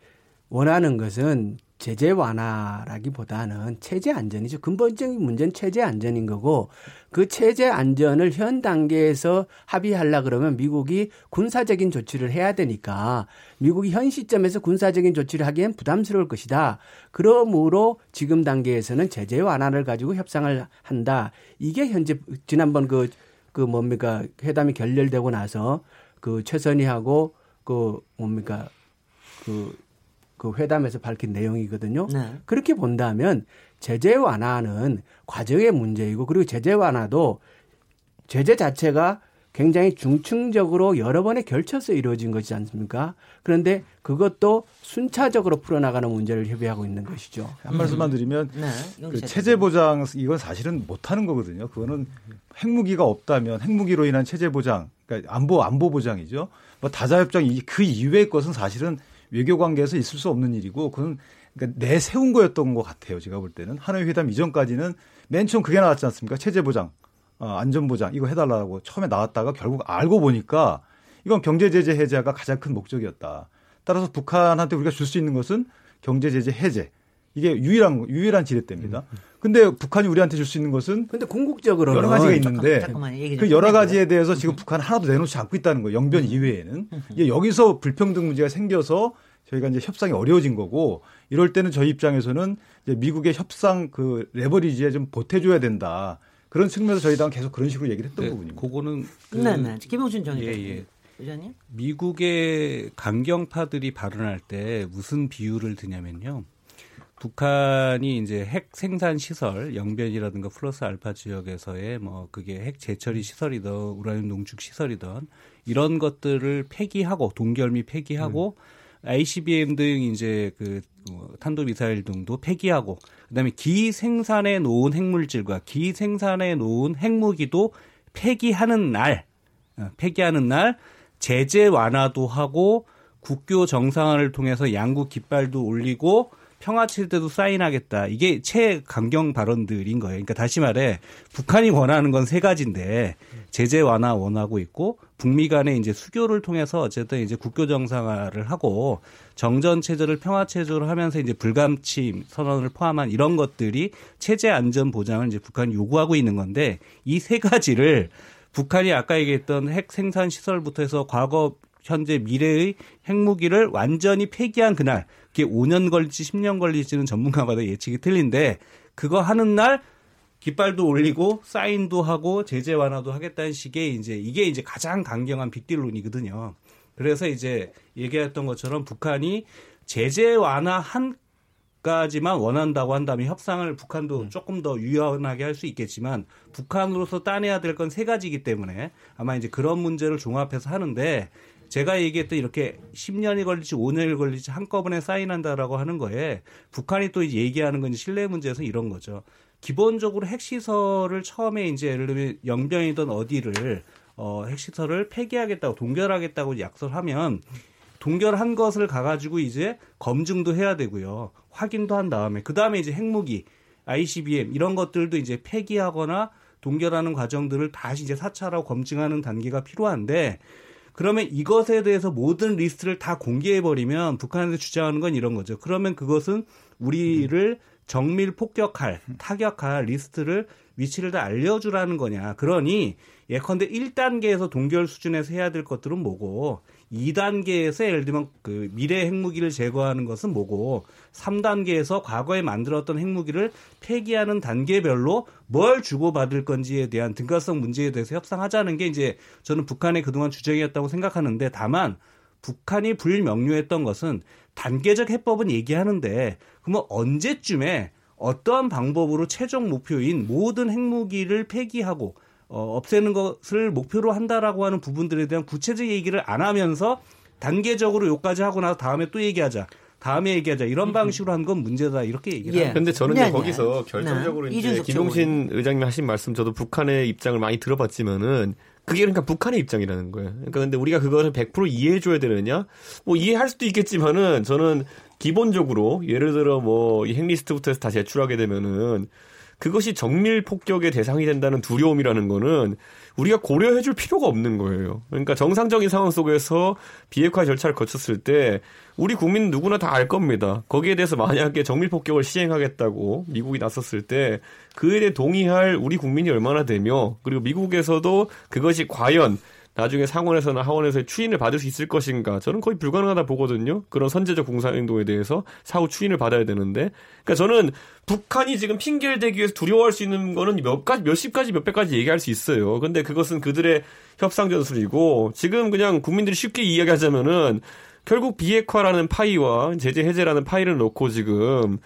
원하는 것은 제재 완화라기보다는 체제 안전이죠. 근본적인 문제는 체제 안전인 거고 그 체제 안전을 현 단계에서 합의하려 그러면 미국이 군사적인 조치를 해야 되니까 미국이 현 시점에서 군사적인 조치를 하기엔 부담스러울 것이다. 그러므로 지금 단계에서는 제재 완화를 가지고 협상을 한다. 이게 현재 지난번 그, 그 뭡니까 회담이 결렬되고 나서 그 최선희하고 그 뭡니까 그 그 회담에서 밝힌 내용이거든요. 네. 그렇게 본다면 제재 완화는 과정의 문제이고 그리고 제재 완화도 제재 자체가 굉장히 중층적으로 여러 번에 걸쳐서 이루어진 것이지 않습니까? 그런데 그것도 순차적으로 풀어나가는 문제를 협의하고 있는 것이죠.
한 말씀만 드리면 네, 그 체제 보장 이건 사실은 못하는 거거든요. 그거는 핵무기가 없다면 핵무기로 인한 체제 보장, 그러니까 안보 안보 보장이죠. 뭐 다자협정 그 이외의 것은 사실은 외교 관계에서 있을 수 없는 일이고 그건 그러니까 내세운 거였던 것 같아요. 제가 볼 때는 하노이 회담 이전까지는 맨 처음 그게 나왔지 않습니까? 체제 보장, 어, 안전 보장 이거 해달라고 처음에 나왔다가 결국 알고 보니까 이건 경제 제재 해제가 가장 큰 목적이었다. 따라서 북한한테 우리가 줄 수 있는 것은 경제 제재 해제. 이게 유일한 유일한 지렛대입니다. 음, 음. 근데 북한이 우리한테 줄 수 있는 것은
근데 궁극적으로
여러 가지가 있는데 잠깐만, 그 여러 가지에 대해서 지금 북한 하나도 내놓지 않고 있다는 거예요. 영변 이외에는 이게 여기서 불평등 문제가 생겨서 저희가 이제 협상이 어려워진 거고 이럴 때는 저희 입장에서는 이제 미국의 협상 그 레버리지에 좀 보태줘야 된다. 그런 측면에서 저희 당 계속 그런 식으로 얘기를 했던 네, 부분입니다.
그거는
그, 네, 네. 김용준 전 예, 예. 의장님.
미국의 강경파들이 발언할 때 무슨 비유를 드냐면요. 북한이 이제 핵 생산 시설 영변이라든가 플러스 알파 지역에서의 뭐 그게 핵 재처리 시설이든 우라늄 농축 시설이든 이런 것들을 폐기하고 동결미 폐기하고 음. ICBM 등 이제 그 어, 탄도 미사일 등도 폐기하고 그다음에 기 생산해 놓은 핵물질과 기 생산해 놓은 핵무기도 폐기하는 날 어, 폐기하는 날 제재 완화도 하고 국교 정상화를 통해서 양국 깃발도 올리고 평화체제도 사인하겠다. 이게 최강경 발언들인 거예요. 그러니까 다시 말해 북한이 원하는 건 세 가지인데 제재 완화 원하고 있고 북미 간의 이제 수교를 통해서 어쨌든 이제 국교 정상화를 하고 정전 체제를 평화 체제로 하면서 이제 불감침 선언을 포함한 이런 것들이 체제 안전 보장을 이제 북한이 요구하고 있는 건데 이 세 가지를 북한이 아까 얘기했던 핵 생산 시설부터 해서 과거 현재 미래의 핵무기를 완전히 폐기한 그날 그게 5년 걸릴지 10년 걸릴지는 전문가마다 예측이 틀린데 그거 하는 날 깃발도 올리고 사인도 하고 제재 완화도 하겠다는 식의 이제 이게 이제 가장 강경한 빅딜론이거든요. 그래서 이제 얘기했던 것처럼 북한이 제재 완화 한 까지만 원한다고 한다면 협상을 북한도 음. 조금 더 유연하게 할 수 있겠지만 북한으로서 따내야 될 건 세 가지이기 때문에 아마 이제 그런 문제를 종합해서 하는데 제가 얘기했던 이렇게 10년이 걸릴지 5년이 걸릴지 한꺼번에 사인한다라고 하는 거에 북한이 또 얘기하는 건 신뢰 문제에서 이런 거죠. 기본적으로 핵시설을 처음에 이제 예를 들면 영병이든 어디를 어, 핵시설을 폐기하겠다고 동결하겠다고 약속을 하면 동결한 것을 가가지고 이제 검증도 해야 되고요. 확인도 한 다음에 그 다음에 이제 핵무기, ICBM 이런 것들도 이제 폐기하거나 동결하는 과정들을 다시 이제 사찰하고 검증하는 단계가 필요한데 그러면 이것에 대해서 모든 리스트를 다 공개해 버리면 북한에서 주장하는 건 이런 거죠. 그러면 그것은 우리를 정밀 폭격할 타격할 리스트를 위치를 다 알려주라는 거냐. 그러니 예컨대 1단계에서 동결 수준에서 해야 될 것들은 뭐고 2단계에서 예를 들면 그 미래 핵무기를 제거하는 것은 뭐고 3단계에서 과거에 만들었던 핵무기를 폐기하는 단계별로 뭘 주고받을 건지에 대한 등가성 문제에 대해서 협상하자는 게 이제 저는 북한의 그동안 주장이었다고 생각하는데 다만 북한이 불명료했던 것은 단계적 해법은 얘기하는데 그러면 언제쯤에 어떠한 방법으로 최종 목표인 모든 핵무기를 폐기하고 어, 없애는 것을 목표로 한다라고 하는 부분들에 대한 구체적 얘기를 안 하면서 단계적으로 요까지 하고 나서 다음에 또 얘기하자. 다음에 얘기하자 이런 음. 방식으로 한 건 문제다 이렇게 얘기를
예. 근데 저는 네, 거기서 네. 결정적으로 네. 이제 김용신 의장님 하신 말씀 저도 북한의 입장을 많이 들어봤지만은 그게 그러니까 북한의 입장이라는 거예요. 그러니까 근데 우리가 그거를 100% 이해해 줘야 되느냐? 뭐 이해할 수도 있겠지만은 저는 기본적으로 예를 들어 뭐이 핵리스트부터 해서 다 제출하게 되면은 그것이 정밀 폭격의 대상이 된다는 두려움이라는 거는 우리가 고려해 줄 필요가 없는 거예요. 그러니까 정상적인 상황 속에서 비핵화 절차를 거쳤을 때 우리 국민 누구나 다 알 겁니다. 거기에 대해서 만약에 정밀 폭격을 시행하겠다고 미국이 나섰을 때 그에 대해 동의할 우리 국민이 얼마나 되며 그리고 미국에서도 그것이 과연 나중에 상원에서나 하원에서 추인을 받을 수 있을 것인가 저는 거의 불가능하다 보거든요. 그런 선제적 공사행동에 대해서 사후 추인을 받아야 되는데 그러니까 저는 북한이 지금 핑계를 대기 위해서 두려워할 수 있는 거는 몇 가지 몇십 가지 몇백 가지 얘기할 수 있어요. 근데 그것은 그들의 협상 전술이고 지금 그냥 국민들이 쉽게 이야기하자면은 결국 비핵화라는 파이와 제재 해제라는 파이를 놓고 지금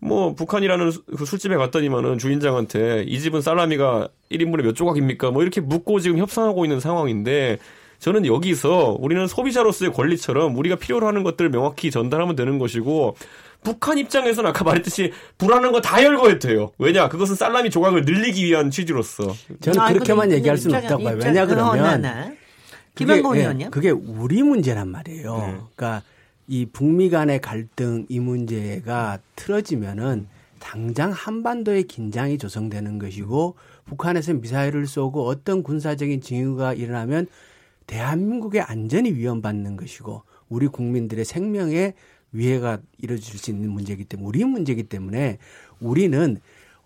뭐 북한이라는 그 술집에 갔더니만은 주인장한테 이 집은 살라미가 1인분에 몇 조각입니까? 뭐 이렇게 묻고 지금 협상하고 있는 상황인데 저는 여기서 우리는 소비자로서의 권리처럼 우리가 필요로 하는 것들을 명확히 전달하면 되는 것이고 북한 입장에서는 아까 말했듯이 불안한 거 다 열거해도 왜냐? 그것은 살라미 조각을 늘리기 위한 취지로서.
저는 아, 그렇게만 얘기할 수는 없다고 봐요. 왜냐 그러면 어, 김한공 의원님. 예, 그게 우리 문제란 말이에요. 네. 그러니까 이 북미 간의 갈등 이 문제가 틀어지면은 당장 한반도의 긴장이 조성되는 것이고 북한에서 미사일을 쏘고 어떤 군사적인 징후가 일어나면 대한민국의 안전이 위험받는 것이고 우리 국민들의 생명에 위해가 이뤄질 수 있는 문제이기 때문에 우리 문제이기 때문에 우리는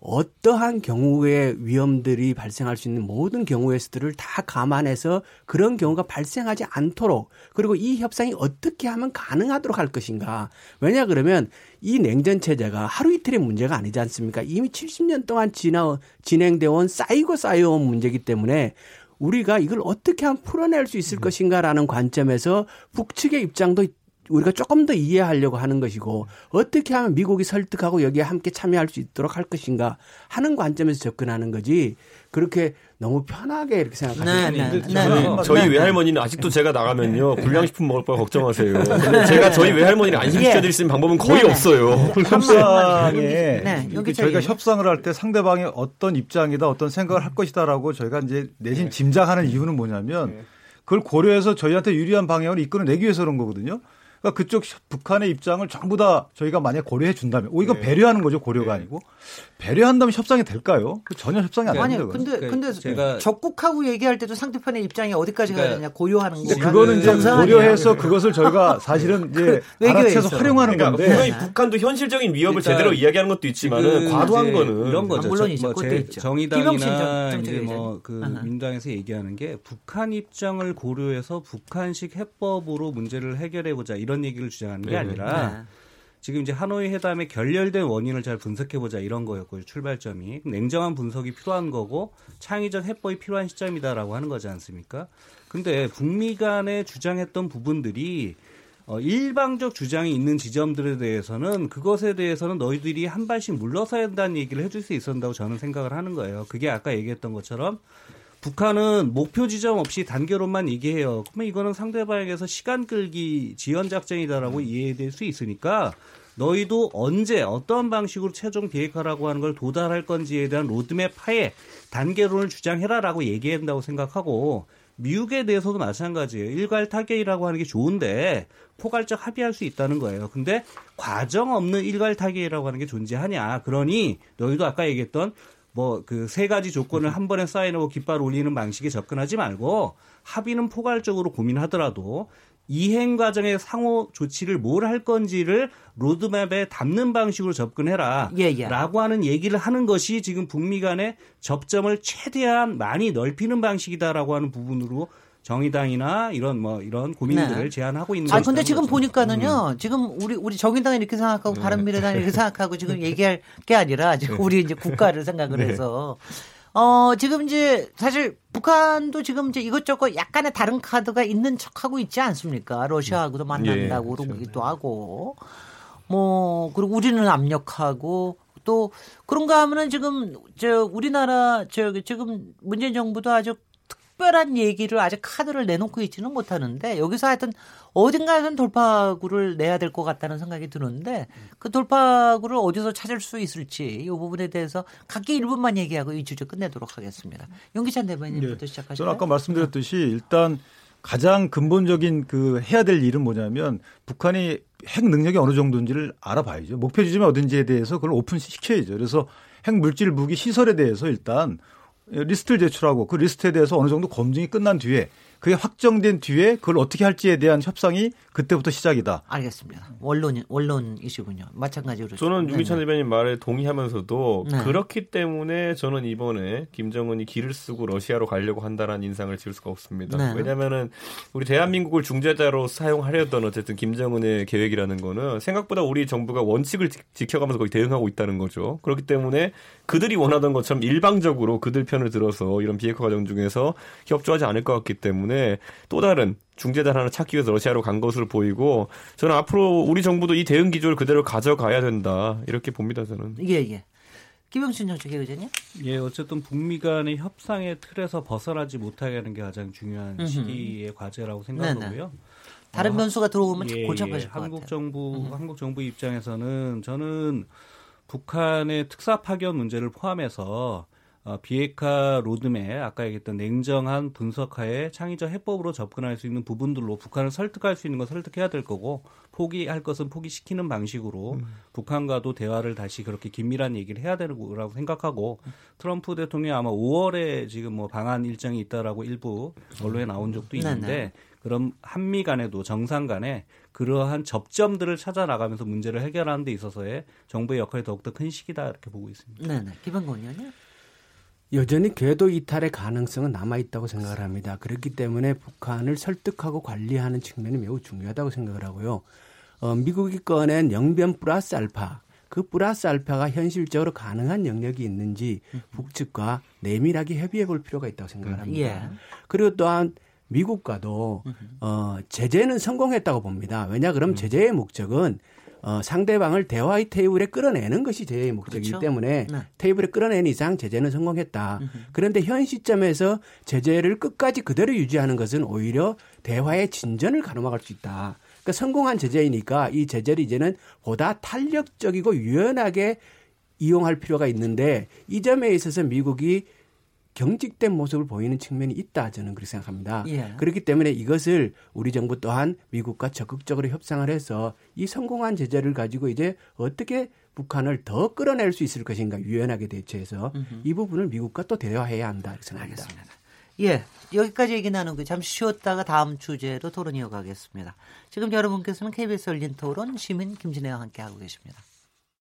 어떠한 경우의 위험들이 발생할 수 있는 모든 경우의 수들을 다 감안해서 그런 경우가 발생하지 않도록 그리고 이 협상이 어떻게 하면 가능하도록 할 것인가. 왜냐 그러면 이 냉전 체제가 하루 이틀의 문제가 아니지 않습니까? 이미 70년 동안 지나 진행되어 온 쌓이고 쌓여온 문제이기 때문에 우리가 이걸 어떻게 하면 풀어낼 수 있을 음. 것인가라는 관점에서 북측의 입장도 우리가 조금 더 이해하려고 하는 것이고 어떻게 하면 미국이 설득하고 여기에 함께 참여할 수 있도록 할 것인가 하는 관점에서 접근하는 거지. 그렇게 너무 편하게 이렇게 생각하시는 네, 네,
네, 저희 네, 네. 외할머니는 아직도 제가 나가면요 불량식품 먹을 거 걱정하세요. 근데 제가 저희 외할머니를 안심시켜드릴 수 있는 방법은 거의 네, 없어요.
협상에 네, 여기 저희가 협상을 할 때 상대방이 어떤 입장이다 어떤 생각을 할 것이다라고 저희가 이제 내심 짐작하는 이유는 뭐냐면 그걸 고려해서 저희한테 유리한 방향을 이끌어내기 위해서 그런 거거든요. 그러니까 그쪽 북한의 입장을 전부 다 저희가 만약 고려해 준다면, 오 이거 네. 배려하는 거죠 고려가 네. 아니고 배려한다면 협상이 될까요? 그 전혀 협상이 안
됩니다. 아니, 근데 그러니까 근데 제가 적국하고 얘기할 때도 상대편의 입장이 어디까지 가야 그러니까 되냐 고려하는 거.
그거는 이제 고려해서 그것을 저희가 사실은 이제 그 알아채서 활용하는
그러니까
건데.
분명히 북한도 현실적인 위협을 제대로 이야기하는 것도 있지만은 과도한 거는
이런 거죠. 물론 이제 뭐 정의당이나 이제 뭐그 민당에서 얘기하는 게 북한 입장을 고려해서 북한식 해법으로 문제를 해결해 보자 이런 얘기를 주장하는 게 네. 아니라. 네. 지금 이제 하노이 회담의 결렬된 원인을 잘 분석해 보자 이런 거였고요. 출발점이 냉정한 분석이 필요한 거고 창의적 해법이 필요한 시점이다라고 하는 거지 않습니까? 근데 북미 간에 주장했던 부분들이 어, 일방적 주장이 있는 지점들에 대해서는 그것에 대해서는 너희들이 한 발씩 물러서야 한다는 얘기를 해줄 수 있었다고 저는 생각을 하는 거예요. 그게 아까 얘기했던 것처럼 북한은 목표 지점 없이 단계로만 얘기해요. 그러면 이거는 상대방에게서 시간 끌기 지연 작전이다라고 이해될 수 있으니까 너희도 언제 어떤 방식으로 최종 비핵화라고 하는 걸 도달할 건지에 대한 로드맵 하에 단계론을 주장해라라고 얘기한다고 생각하고 미국에 대해서도 마찬가지예요. 일괄 타결이라고 하는 게 좋은데 포괄적 합의할 수 있다는 거예요. 근데 과정 없는 일괄 타결이라고 하는 게 존재하냐. 그러니 너희도 아까 얘기했던 뭐 그 세 가지 조건을 한 번에 쌓여놓고 깃발 올리는 방식에 접근하지 말고 합의는 포괄적으로 고민하더라도 이행 과정의 상호 조치를 뭘 할 건지를 로드맵에 담는 방식으로 접근해라. 예, 예. 라고 하는 얘기를 하는 것이 지금 북미 간의 접점을 최대한 많이 넓히는 방식이다라고 하는 부분으로 정의당이나 이런 뭐 이런 고민들을 네. 제안하고 있는
아 근데 지금 거죠. 보니까는요. 음. 지금 우리 우리 정의당이 이렇게 생각하고 네. 바른미래당이 이렇게 생각하고 지금 얘기할 게 아니라 지금 네. 우리 이제 국가를 생각을 네. 해서 어, 지금 이제 사실 북한도 지금 이제 이것저것 약간의 다른 카드가 있는 척하고 있지 않습니까? 러시아하고도 음. 만난다고 예, 그러기도 그렇죠. 하고 뭐 그리고 우리는 압력하고 또 그런가 하면은 지금 저 우리나라 저 지금 문재인 정부도 아주 특별한 얘기를 아직 카드를 내놓고 있지는 못하는데 여기서 하여튼 어딘가에선 돌파구를 내야 될 것 같다는 생각이 드는데 그 돌파구를 어디서 찾을 수 있을지 이 부분에 대해서 각기 1분만 얘기하고 이 주제 끝내도록 하겠습니다. 용기찬 대변인부터 네. 시작하시죠.
저는 아까 말씀드렸듯이 일단 가장 근본적인 그 해야 될 일은 뭐냐면 북한이 핵 능력이 어느 정도인지를 알아봐야죠. 목표 지점이 어딘지에 대해서 그걸 오픈시켜야죠. 그래서 핵 물질 무기 시설에 대해서 일단 리스트를 제출하고 그 리스트에 대해서 어느 정도 검증이 끝난 뒤에 그게 확정된 뒤에 그걸 어떻게 할지에 대한 협상이 그때부터 시작이다.
알겠습니다. 원론 원론 이시군요. 마찬가지로
저는 유미찬 대변인 말에 동의하면서도 네. 그렇기 때문에 저는 이번에 김정은이 기를 쓰고 러시아로 가려고 한다는 인상을 지울 수가 없습니다. 네. 왜냐하면은 우리 대한민국을 중재자로 사용하려던 어쨌든 김정은의 계획이라는 거는 생각보다 우리 정부가 원칙을 지켜가면서 거의 대응하고 있다는 거죠. 그렇기 때문에 그들이 원하던 것처럼 일방적으로 그들 편을 들어서 이런 비핵화 과정 중에서 협조하지 않을 것 같기 때문에 또 다른 중재단 하나 찾기 위해서 러시아로 간 것으로 보이고 저는 앞으로 우리 정부도 이 대응 기조를 그대로 가져가야 된다 이렇게 봅니다 저는.
예 예. 김영춘 정책 의장님?
예, 어쨌든 북미 간의 협상의 틀에서 벗어나지 못하게 하는 게 가장 중요한 음흠. 시기의 과제라고 생각하고요.
다른 어, 변수가 들어오면 예, 골쳐가실 예,
한국
같아요.
정부 음. 한국 정부 입장에서는 저는 북한의 특사 파견 문제를 포함해서 어, 비핵화 로드맵 아까 얘기했던 냉정한 분석하에 창의적 해법으로 접근할 수 있는 부분들로 북한을 설득할 수 있는 건 설득해야 될 거고 포기할 것은 포기시키는 방식으로 음. 북한과도 대화를 다시 그렇게 긴밀한 얘기를 해야 되는 거라고 생각하고 트럼프 대통령이 아마 5월에 지금 뭐 방한 일정이 있다라고 일부 언론에 나온 적도 있는데 네 네. 그럼 한미 간에도 정상 간에 그러한 접점들을 찾아 나가면서 문제를 해결하는 데 있어서의 정부의 역할이 더욱더 큰 시기다 이렇게 보고 있습니다.
네, 네. 기본권 의원님.
여전히 궤도 이탈의 가능성은 남아 있다고 생각을 합니다. 그렇기 때문에 북한을 설득하고 관리하는 측면이 매우 중요하다고 생각을 하고요. 어, 미국이 꺼낸 영변 플러스 알파 그 플러스 알파가 현실적으로 가능한 영역이 있는지 북측과 내밀하게 협의해 볼 필요가 있다고 생각을 합니다. 예. 그리고 또한 미국과도 어, 제재는 성공했다고 봅니다. 왜냐 그럼 음. 제재의 목적은 어, 상대방을 대화의 테이블에 끌어내는 것이 제의 목적이기 그렇죠? 때문에 네. 테이블에 끌어낸 이상 제재는 성공했다. 음흠. 그런데 현 시점에서 제재를 끝까지 그대로 유지하는 것은 오히려 대화의 진전을 가로막을 수 있다. 그러니까 성공한 제재이니까 이 제재를 이제는 보다 탄력적이고 유연하게 이용할 필요가 있는데 이 점에 있어서 미국이 경직된 모습을 보이는 측면이 있다 저는 그렇게 생각합니다.
예.
그렇기 때문에 이것을 우리 정부 또한 미국과 적극적으로 협상을 해서 이 성공한 제재를 가지고 이제 어떻게 북한을 더 끌어낼 수 있을 것인가 유연하게 대처해서 음흠. 이 부분을 미국과 또 대화해야 한다 이렇게 생각합니다.
알겠습니다. 예, 여기까지 얘기 나누고 잠시 쉬었다가 다음 주제로 토론 이어가겠습니다. 지금 여러분께서는 KBS 열린 토론 시민 김진애와 함께하고 계십니다.